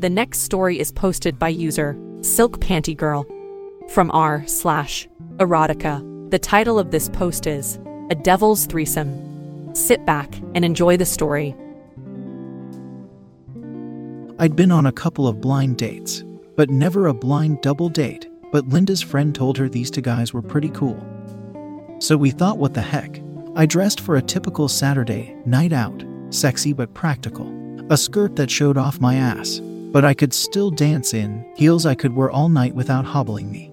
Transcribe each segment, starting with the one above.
The next story is posted by user Silk Panty Girl from r slash erotica. The title of this post is A Devil's Threesome. Sit back and enjoy the story. I'd been on a couple of blind dates, but never a blind double date. But Linda's friend told her these two guys were pretty cool. So we thought, what the heck? I dressed for a typical Saturday night out, sexy but practical. A skirt that showed off my ass, but I could still dance in, heels I could wear all night without hobbling me,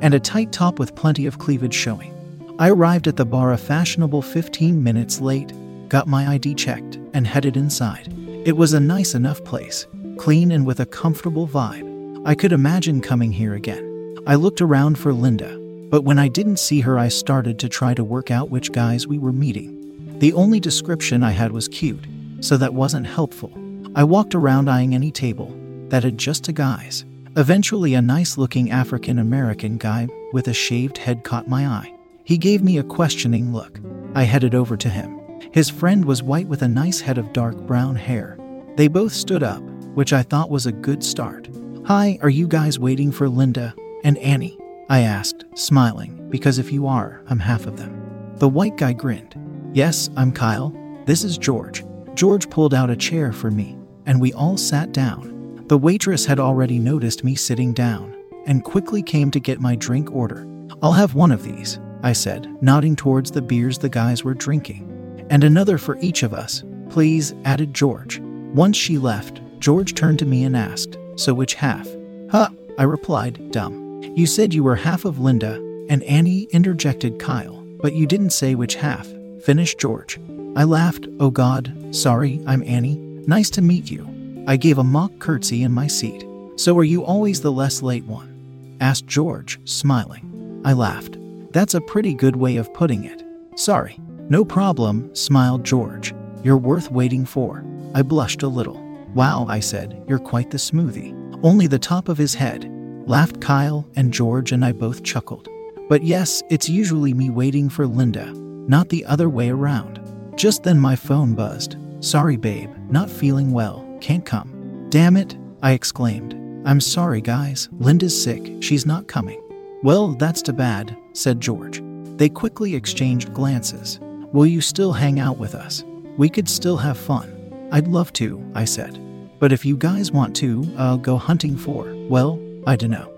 and a tight top with plenty of cleavage showing. I arrived at the bar a fashionable 15 minutes late, got my ID checked, and headed inside. It was a nice enough place, clean and with a comfortable vibe. I could imagine coming here again. I looked around for Linda, but when I didn't see her, I started to try to work out which guys we were meeting. The only description I had was cute, so that wasn't helpful. I walked around eyeing any table that had just two guys. Eventually, a nice looking African American guy with a shaved head caught my eye. He gave me a questioning look. I headed over to him. His friend was white with a nice head of dark brown hair. They both stood up, which I thought was a good start. Hi, are you guys waiting for Linda and Annie? I asked, smiling, because if you are, I'm half of them. The white guy grinned. Yes, I'm Kyle. This is George. George pulled out a chair for me and we all sat down. The waitress had already noticed me sitting down and quickly came to get my drink order. I'll have one of these, I said, nodding towards the beers the guys were drinking. And another for each of us, please, added George. Once she left, George turned to me and asked, So which half? Huh, I replied, dumb. You said you were half of Linda, and Annie interjected Kyle, but you didn't say which half, finished George. I laughed, Oh God, sorry, I'm Annie. Nice to meet you. I gave a mock curtsy in my seat. So are you always the less late one? asked George, smiling. I laughed. That's a pretty good way of putting it. Sorry. No problem, smiled George. You're worth waiting for. I blushed a little. Wow, I said, you're quite the smoothie. Only the top of his head. Laughed Kyle, and George and I both chuckled. But yes, it's usually me waiting for Linda, not the other way around. Just then my phone buzzed. Sorry, babe, not feeling well, can't come. Damn it, I exclaimed. I'm sorry, guys, Linda's sick, she's not coming. Well, that's too bad, said George. They quickly exchanged glances. Will you still hang out with us? We could still have fun. I'd love to, I said. But if you guys want to, uh, go hunting for, well, I dunno.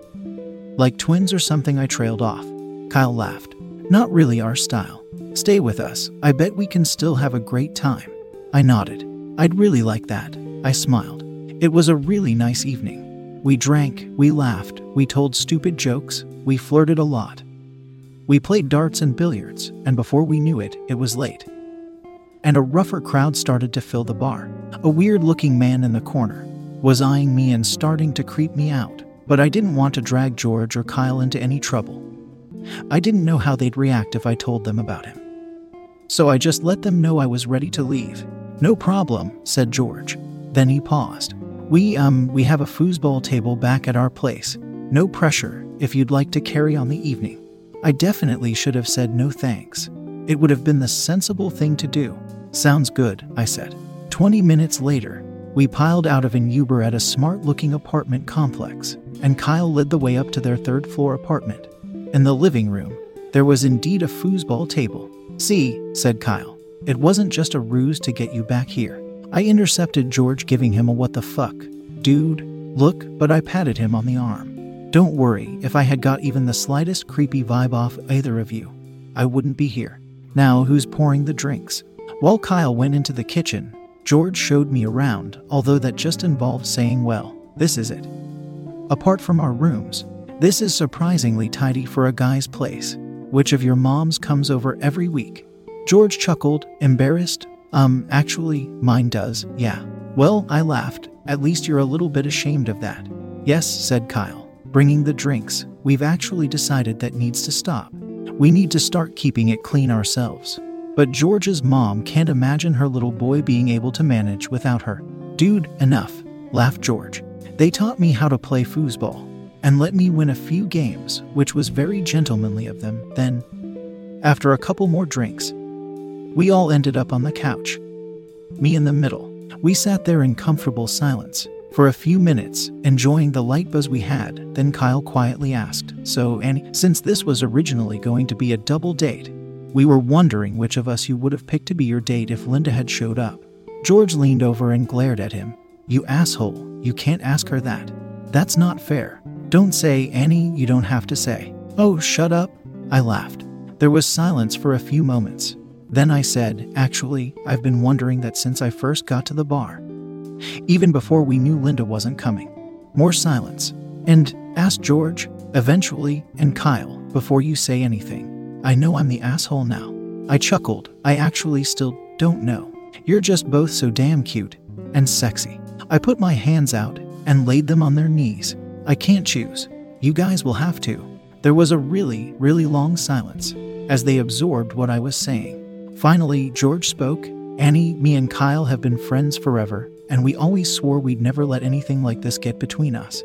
Like twins or something, I trailed off. Kyle laughed. Not really our style. Stay with us. I bet we can still have a great time. I nodded. I'd really like that. I smiled. It was a really nice evening. We drank, we laughed, we told stupid jokes, we flirted a lot. We played darts and billiards, and before we knew it, it was late. And a rougher crowd started to fill the bar. A weird looking man in the corner was eyeing me and starting to creep me out, but I didn't want to drag George or Kyle into any trouble. I didn't know how they'd react if I told them about him. So I just let them know I was ready to leave. No problem, said George. Then he paused. We, um, we have a foosball table back at our place. No pressure, if you'd like to carry on the evening. I definitely should have said no thanks. It would have been the sensible thing to do. Sounds good, I said. Twenty minutes later, we piled out of an Uber at a smart looking apartment complex, and Kyle led the way up to their third floor apartment. In the living room, there was indeed a foosball table. See, said Kyle. It wasn't just a ruse to get you back here. I intercepted George, giving him a what the fuck. Dude, look, but I patted him on the arm. Don't worry, if I had got even the slightest creepy vibe off either of you, I wouldn't be here. Now, who's pouring the drinks? While Kyle went into the kitchen, George showed me around, although that just involved saying, Well, this is it. Apart from our rooms, this is surprisingly tidy for a guy's place. Which of your moms comes over every week? George chuckled, embarrassed. Um, actually, mine does, yeah. Well, I laughed. At least you're a little bit ashamed of that. Yes, said Kyle, bringing the drinks. We've actually decided that needs to stop. We need to start keeping it clean ourselves. But George's mom can't imagine her little boy being able to manage without her. Dude, enough, laughed George. They taught me how to play foosball and let me win a few games, which was very gentlemanly of them. Then, after a couple more drinks, we all ended up on the couch. Me in the middle. We sat there in comfortable silence for a few minutes, enjoying the light buzz we had. Then Kyle quietly asked, So, Annie, since this was originally going to be a double date, we were wondering which of us you would have picked to be your date if Linda had showed up. George leaned over and glared at him. You asshole, you can't ask her that. That's not fair. Don't say, Annie, you don't have to say. Oh, shut up. I laughed. There was silence for a few moments. Then I said, Actually, I've been wondering that since I first got to the bar. Even before we knew Linda wasn't coming. More silence. And asked George, eventually, and Kyle, before you say anything. I know I'm the asshole now. I chuckled. I actually still don't know. You're just both so damn cute and sexy. I put my hands out and laid them on their knees. I can't choose. You guys will have to. There was a really, really long silence as they absorbed what I was saying. Finally, George spoke Annie, me, and Kyle have been friends forever, and we always swore we'd never let anything like this get between us.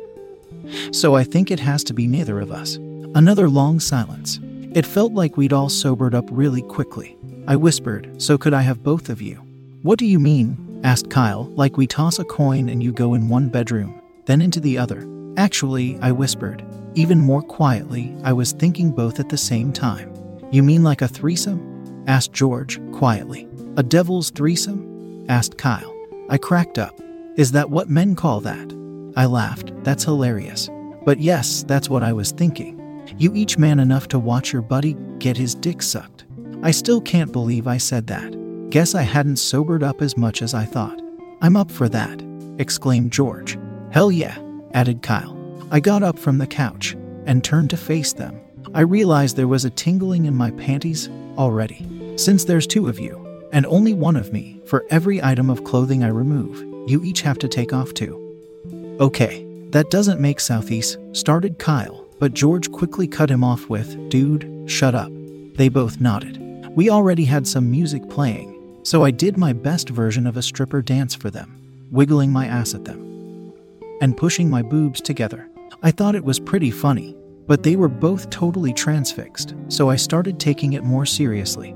So I think it has to be neither of us. Another long silence. It felt like we'd all sobered up really quickly. I whispered, So could I have both of you? What do you mean? asked Kyle, like we toss a coin and you go in one bedroom, then into the other. Actually, I whispered. Even more quietly, I was thinking both at the same time. You mean like a threesome? Asked George, quietly. A devil's threesome? asked Kyle. I cracked up. Is that what men call that? I laughed. That's hilarious. But yes, that's what I was thinking. You each man enough to watch your buddy get his dick sucked. I still can't believe I said that. Guess I hadn't sobered up as much as I thought. I'm up for that, exclaimed George. Hell yeah, added Kyle. I got up from the couch and turned to face them. I realized there was a tingling in my panties already. Since there's two of you, and only one of me, for every item of clothing I remove, you each have to take off two. Okay, that doesn't make Southeast, started Kyle, but George quickly cut him off with, Dude, shut up. They both nodded. We already had some music playing, so I did my best version of a stripper dance for them, wiggling my ass at them and pushing my boobs together. I thought it was pretty funny, but they were both totally transfixed, so I started taking it more seriously.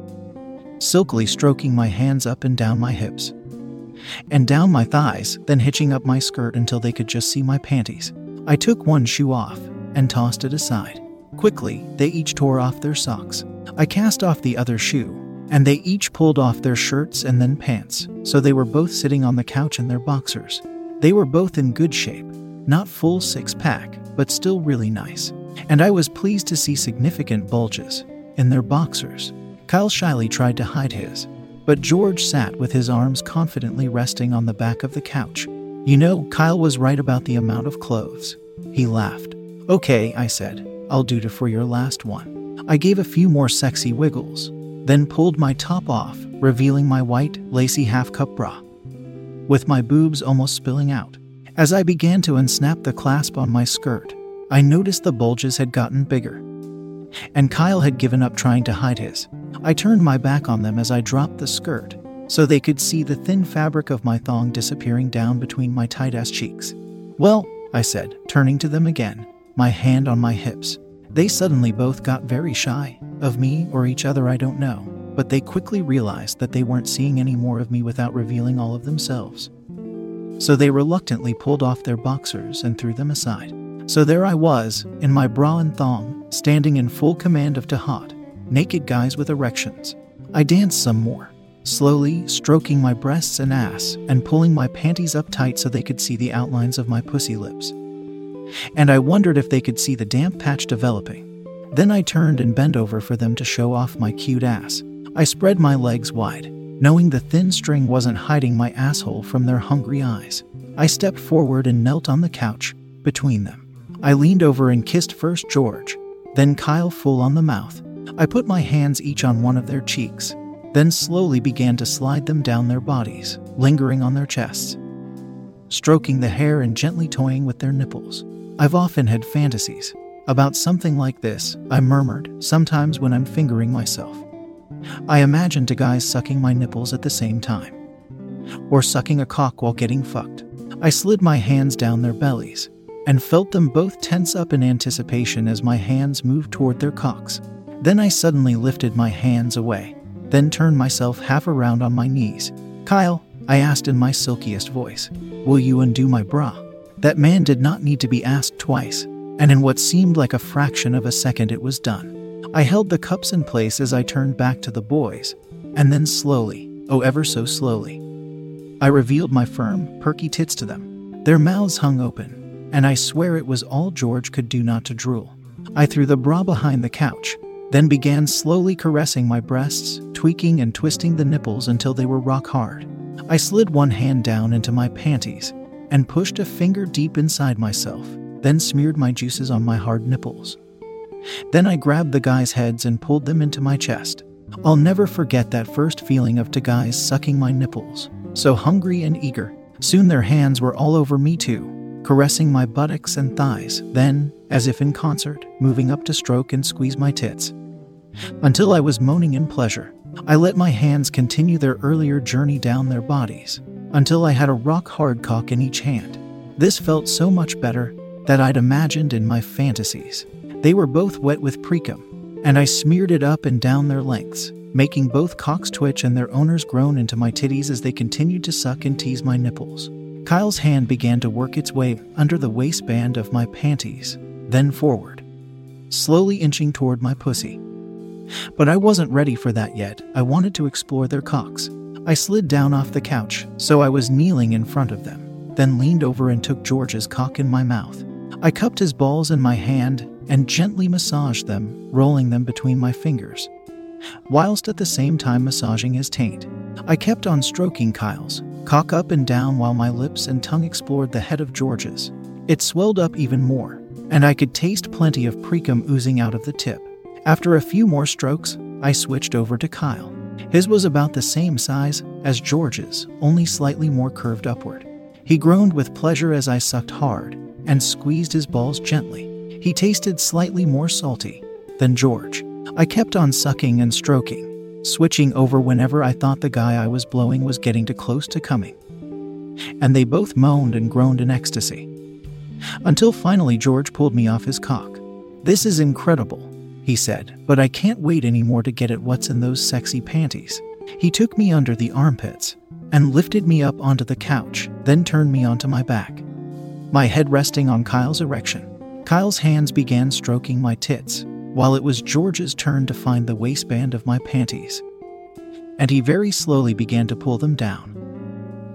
Silkily stroking my hands up and down my hips, and down my thighs, then hitching up my skirt until they could just see my panties. I took one shoe off and tossed it aside. Quickly, they each tore off their socks. I cast off the other shoe, and they each pulled off their shirts and then pants, so they were both sitting on the couch in their boxers. They were both in good shape, not full six pack, but still really nice. And I was pleased to see significant bulges in their boxers. Kyle shyly tried to hide his, but George sat with his arms confidently resting on the back of the couch. You know, Kyle was right about the amount of clothes. He laughed. Okay, I said, I'll do it for your last one. I gave a few more sexy wiggles, then pulled my top off, revealing my white, lacy half cup bra, with my boobs almost spilling out. As I began to unsnap the clasp on my skirt, I noticed the bulges had gotten bigger, and Kyle had given up trying to hide his. I turned my back on them as I dropped the skirt, so they could see the thin fabric of my thong disappearing down between my tight ass cheeks. Well, I said, turning to them again, my hand on my hips. They suddenly both got very shy of me or each other, I don't know, but they quickly realized that they weren't seeing any more of me without revealing all of themselves. So they reluctantly pulled off their boxers and threw them aside. So there I was, in my bra and thong, standing in full command of Tahat, naked guys with erections. I danced some more, slowly stroking my breasts and ass and pulling my panties up tight so they could see the outlines of my pussy lips. and I wondered if they could see the damp patch developing. Then I turned and bent over for them to show off my cute ass. I spread my legs wide, knowing the thin string wasn't hiding my asshole from their hungry eyes. I stepped forward and knelt on the couch between them. I leaned over and kissed first George, then Kyle full on the mouth. I put my hands each on one of their cheeks, then slowly began to slide them down their bodies, lingering on their chests, stroking the hair and gently toying with their nipples. I've often had fantasies about something like this, I murmured, sometimes when I'm fingering myself. I imagined a guy sucking my nipples at the same time, or sucking a cock while getting fucked. I slid my hands down their bellies and felt them both tense up in anticipation as my hands moved toward their cocks. Then I suddenly lifted my hands away, then turned myself half around on my knees. Kyle, I asked in my silkiest voice, will you undo my bra? That man did not need to be asked twice, and in what seemed like a fraction of a second, it was done. I held the cups in place as I turned back to the boys, and then slowly, oh, ever so slowly, I revealed my firm, perky tits to them. Their mouths hung open, and I swear it was all George could do not to drool. I threw the bra behind the couch, then began slowly caressing my breasts, tweaking and twisting the nipples until they were rock hard. I slid one hand down into my panties and pushed a finger deep inside myself, then smeared my juices on my hard nipples. Then I grabbed the guys' heads and pulled them into my chest. I'll never forget that first feeling of two guys sucking my nipples, so hungry and eager. Soon their hands were all over me too, caressing my buttocks and thighs, then, as if in concert, moving up to stroke and squeeze my tits. Until I was moaning in pleasure, I let my hands continue their earlier journey down their bodies, until I had a rock hard cock in each hand. This felt so much better that I'd imagined in my fantasies. They were both wet with precum, and I smeared it up and down their lengths, making both cocks twitch and their owners groan into my titties as they continued to suck and tease my nipples. Kyle's hand began to work its way under the waistband of my panties, then forward, slowly inching toward my pussy. But I wasn't ready for that yet. I wanted to explore their cocks. I slid down off the couch, so I was kneeling in front of them, then leaned over and took George's cock in my mouth. I cupped his balls in my hand and gently massaged them, rolling them between my fingers, whilst at the same time massaging his taint. I kept on stroking Kyle's, cock up and down while my lips and tongue explored the head of George's. It swelled up even more, and I could taste plenty of precum oozing out of the tip. After a few more strokes, I switched over to Kyle. His was about the same size as George's, only slightly more curved upward. He groaned with pleasure as I sucked hard and squeezed his balls gently. He tasted slightly more salty than George. I kept on sucking and stroking, switching over whenever I thought the guy I was blowing was getting too close to coming. And they both moaned and groaned in ecstasy. Until finally George pulled me off his cock. This is incredible, he said, but I can't wait anymore to get at what's in those sexy panties. He took me under the armpits and lifted me up onto the couch, then turned me onto my back, my head resting on Kyle's erection. Kyle's hands began stroking my tits, while it was George's turn to find the waistband of my panties. And he very slowly began to pull them down.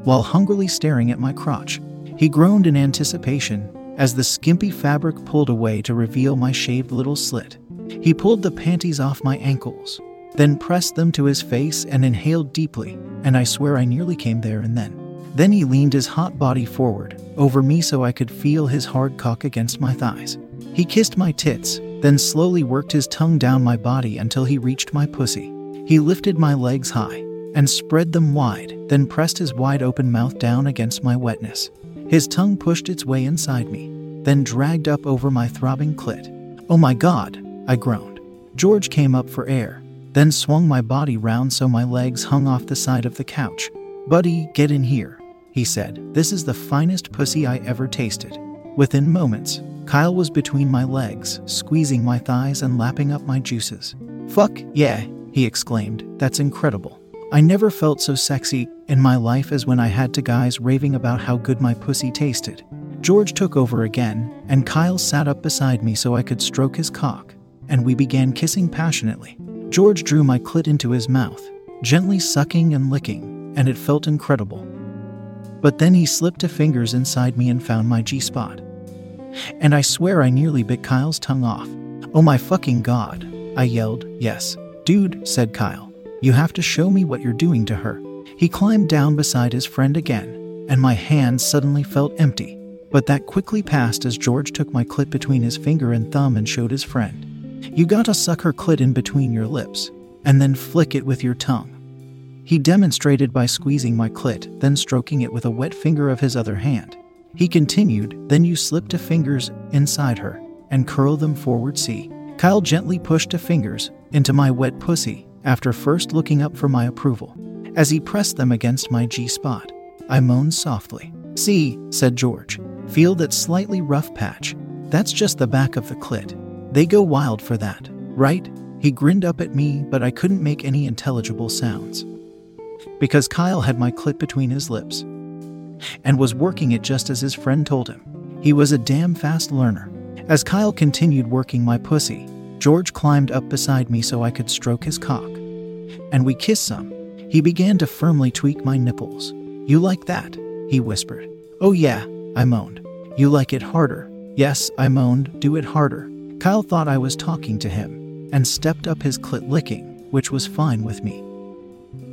While hungrily staring at my crotch, he groaned in anticipation as the skimpy fabric pulled away to reveal my shaved little slit. He pulled the panties off my ankles, then pressed them to his face and inhaled deeply, and I swear I nearly came there and then. Then he leaned his hot body forward, over me so I could feel his hard cock against my thighs. He kissed my tits, then slowly worked his tongue down my body until he reached my pussy. He lifted my legs high and spread them wide, then pressed his wide open mouth down against my wetness. His tongue pushed its way inside me, then dragged up over my throbbing clit. Oh my god, I groaned. George came up for air, then swung my body round so my legs hung off the side of the couch. Buddy, get in here, he said. This is the finest pussy I ever tasted. Within moments, Kyle was between my legs, squeezing my thighs and lapping up my juices. Fuck yeah, he exclaimed. That's incredible. I never felt so sexy in my life as when I had two guys raving about how good my pussy tasted. George took over again, and Kyle sat up beside me so I could stroke his cock, and we began kissing passionately. George drew my clit into his mouth, gently sucking and licking, and it felt incredible. But then he slipped a fingers inside me and found my G spot. And I swear I nearly bit Kyle's tongue off. Oh my fucking god, I yelled. Yes. Dude, said Kyle, you have to show me what you're doing to her. He climbed down beside his friend again, and my hands suddenly felt empty. But that quickly passed as George took my clit between his finger and thumb and showed his friend. You gotta suck her clit in between your lips, and then flick it with your tongue. He demonstrated by squeezing my clit, then stroking it with a wet finger of his other hand. He continued, then you slip two fingers inside her and curl them forward. See. Kyle gently pushed two fingers into my wet pussy after first looking up for my approval. As he pressed them against my G spot, I moaned softly. See, said George, feel that slightly rough patch. That's just the back of the clit. They go wild for that, right? He grinned up at me, but I couldn't make any intelligible sounds. Because Kyle had my clit between his lips and was working it just as his friend told him. He was a damn fast learner. As Kyle continued working my pussy, George climbed up beside me so I could stroke his cock. And we kissed some. He began to firmly tweak my nipples. You like that? He whispered. Oh, yeah, I moaned. You like it harder? Yes, I moaned. Do it harder. Kyle thought I was talking to him and stepped up his clit licking, which was fine with me.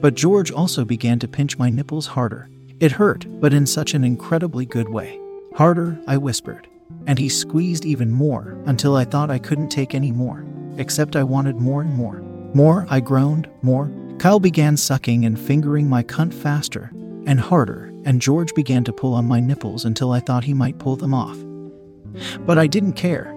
But George also began to pinch my nipples harder. It hurt, but in such an incredibly good way. Harder, I whispered. And he squeezed even more until I thought I couldn't take any more, except I wanted more and more. More, I groaned, more. Kyle began sucking and fingering my cunt faster and harder, and George began to pull on my nipples until I thought he might pull them off. But I didn't care.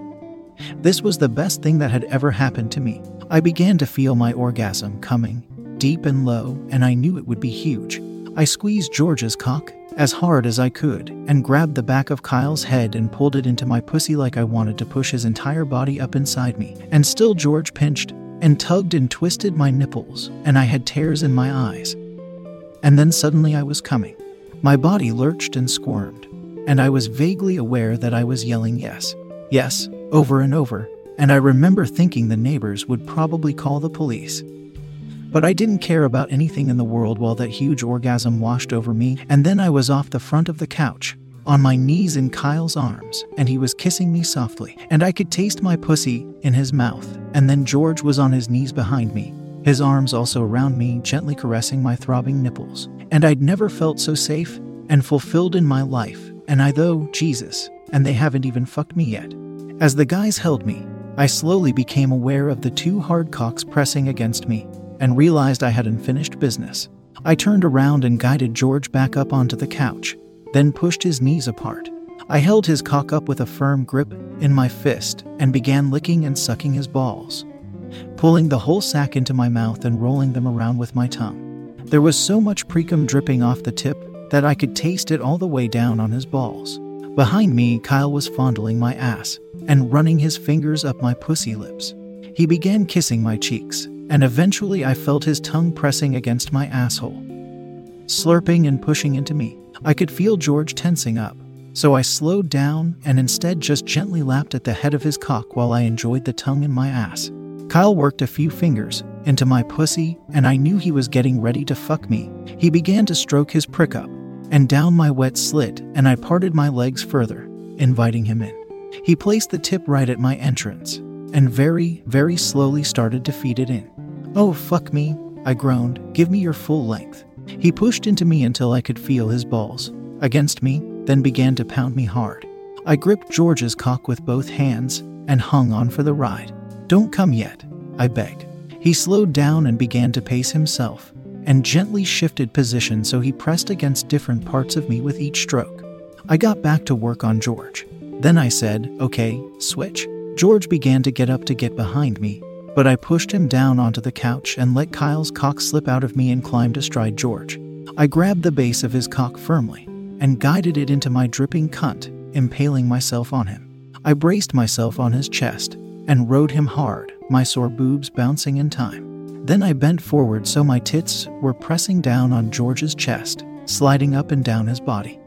This was the best thing that had ever happened to me. I began to feel my orgasm coming, deep and low, and I knew it would be huge. I squeezed George's cock as hard as I could and grabbed the back of Kyle's head and pulled it into my pussy like I wanted to push his entire body up inside me. And still, George pinched and tugged and twisted my nipples, and I had tears in my eyes. And then suddenly I was coming. My body lurched and squirmed, and I was vaguely aware that I was yelling yes, yes, over and over, and I remember thinking the neighbors would probably call the police. But I didn't care about anything in the world while that huge orgasm washed over me, and then I was off the front of the couch, on my knees in Kyle's arms, and he was kissing me softly, and I could taste my pussy in his mouth, and then George was on his knees behind me, his arms also around me, gently caressing my throbbing nipples. And I'd never felt so safe and fulfilled in my life, and I though, Jesus, and they haven't even fucked me yet. As the guys held me, I slowly became aware of the two hard cocks pressing against me, and realized I had unfinished business. I turned around and guided George back up onto the couch, then pushed his knees apart. I held his cock up with a firm grip in my fist and began licking and sucking his balls, pulling the whole sack into my mouth and rolling them around with my tongue. There was so much precum dripping off the tip that I could taste it all the way down on his balls. Behind me, Kyle was fondling my ass and running his fingers up my pussy lips. He began kissing my cheeks, and eventually I felt his tongue pressing against my asshole, slurping and pushing into me. I could feel George tensing up, so I slowed down and instead just gently lapped at the head of his cock while I enjoyed the tongue in my ass. Kyle worked a few fingers into my pussy, and I knew he was getting ready to fuck me. He began to stroke his prick up and down my wet slit, and I parted my legs further, inviting him in. He placed the tip right at my entrance and very, very slowly started to feed it in. Oh, fuck me, I groaned. Give me your full length. He pushed into me until I could feel his balls against me, then began to pound me hard. I gripped George's cock with both hands and hung on for the ride. Don't come yet, I begged. He slowed down and began to pace himself and gently shifted position so he pressed against different parts of me with each stroke. I got back to work on George. Then I said, Okay, switch. George began to get up to get behind me, but I pushed him down onto the couch and let Kyle's cock slip out of me and climbed astride George. I grabbed the base of his cock firmly and guided it into my dripping cunt, impaling myself on him. I braced myself on his chest and rode him hard, my sore boobs bouncing in time. Then I bent forward so my tits were pressing down on George's chest, sliding up and down his body.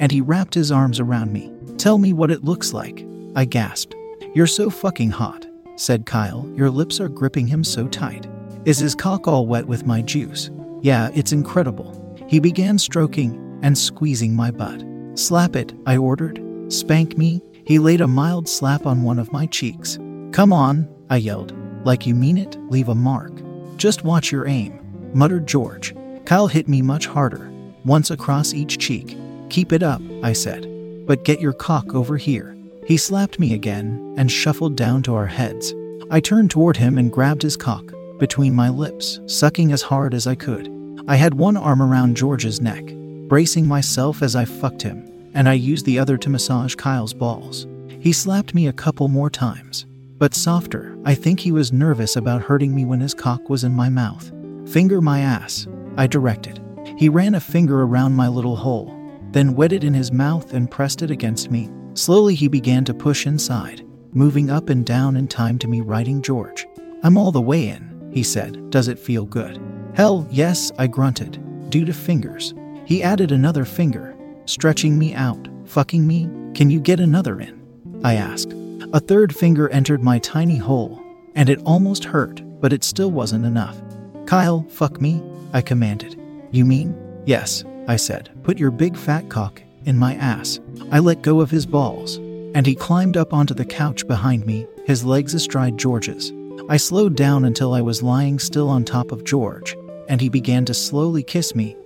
And he wrapped his arms around me. Tell me what it looks like, I gasped. You're so fucking hot said Kyle. Your lips are gripping him so tight. Is his cock all wet with my juice? Yeah, it's incredible. He began stroking and squeezing my butt. Slap it, I ordered. Spank me. He laid a mild slap on one of my cheeks. Come on, I yelled. Like you mean it, leave a mark. Just watch your aim, muttered George. Kyle hit me much harder, once across each cheek. Keep it up, I said. But get your cock over here. He slapped me again and shuffled down to our heads. I turned toward him and grabbed his cock between my lips, sucking as hard as I could. I had one arm around George's neck, bracing myself as I fucked him, and I used the other to massage Kyle's balls. He slapped me a couple more times, but softer. I think he was nervous about hurting me when his cock was in my mouth. Finger my ass, I directed. He ran a finger around my little hole, then wet it in his mouth and pressed it against me. Slowly, he began to push inside, moving up and down in time to me writing George. I'm all the way in, he said. Does it feel good? Hell, yes, I grunted, due to fingers. He added another finger, stretching me out. Fucking me? Can you get another in? I asked. A third finger entered my tiny hole, and it almost hurt, but it still wasn't enough. Kyle, fuck me, I commanded. You mean? Yes, I said. Put your big fat cock in my ass. I let go of his balls, and he climbed up onto the couch behind me, his legs astride George's. I slowed down until I was lying still on top of George, and he began to slowly kiss me,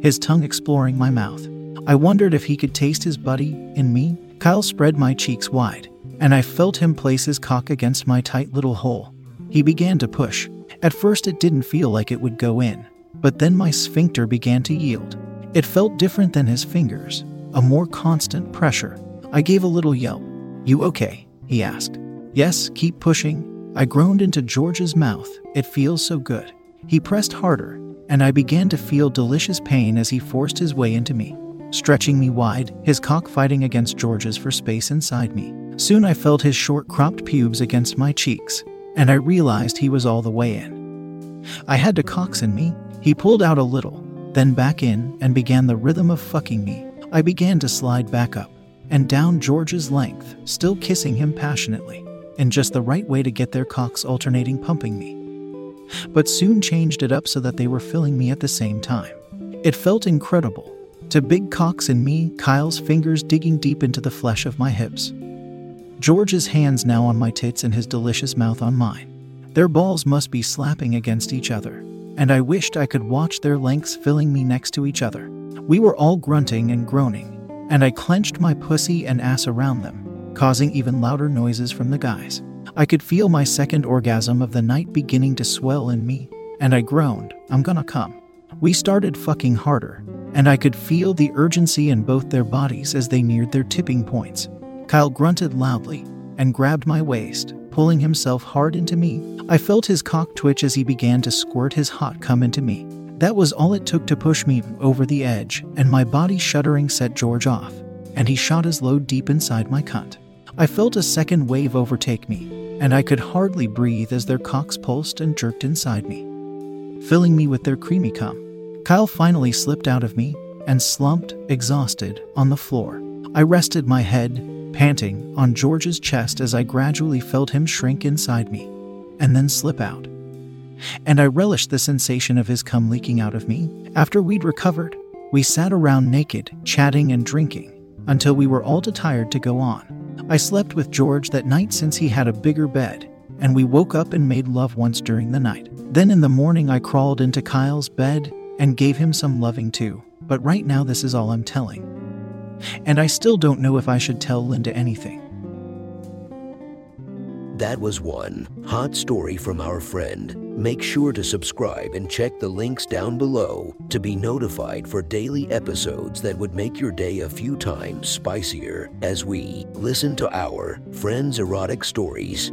his tongue exploring my mouth. I wondered if he could taste his buddy in me. Kyle spread my cheeks wide, and I felt him place his cock against my tight little hole. He began to push. At first, it didn't feel like it would go in, but then my sphincter began to yield. It felt different than his fingers, a more constant pressure. I gave a little yelp. You okay? He asked. Yes, keep pushing. I groaned into George's mouth. It feels so good. He pressed harder, and I began to feel delicious pain as he forced his way into me, stretching me wide, his cock fighting against George's for space inside me. Soon I felt his short cropped pubes against my cheeks, and I realized he was all the way in. I had to coxswain me. He pulled out a little, then back in, and began the rhythm of fucking me. I began to slide back up and down George's length, still kissing him passionately, in just the right way to get their cocks alternating pumping me. But soon changed it up so that they were filling me at the same time. It felt incredible. Two big cocks and me, Kyle's fingers digging deep into the flesh of my hips. George's hands now on my tits and his delicious mouth on mine. Their balls must be slapping against each other, and I wished I could watch their lengths filling me next to each other. We were all grunting and groaning, and I clenched my pussy and ass around them, causing even louder noises from the guys. I could feel my second orgasm of the night beginning to swell in me, and I groaned, I'm gonna come. We started fucking harder, and I could feel the urgency in both their bodies as they neared their tipping points. Kyle grunted loudly and grabbed my waist, pulling himself hard into me. I felt his cock twitch as he began to squirt his hot cum into me. That was all it took to push me over the edge, and my body shuddering set George off, and he shot his load deep inside my cunt. I felt a second wave overtake me, and I could hardly breathe as their cocks pulsed and jerked inside me, filling me with their creamy cum. Kyle finally slipped out of me and slumped, exhausted, on the floor. I rested my head, panting, on George's chest as I gradually felt him shrink inside me and then slip out. And I relished the sensation of his cum leaking out of me. After we'd recovered, we sat around naked, chatting and drinking, until we were all too tired to go on. I slept with George that night since he had a bigger bed, and we woke up and made love once during the night. Then in the morning, I crawled into Kyle's bed and gave him some loving too. But right now, this is all I'm telling. And I still don't know if I should tell Linda anything. That was one hot story from our friend. Make sure to subscribe and check the links down below to be notified for daily episodes that would make your day a few times spicier as we listen to our friends' erotic stories.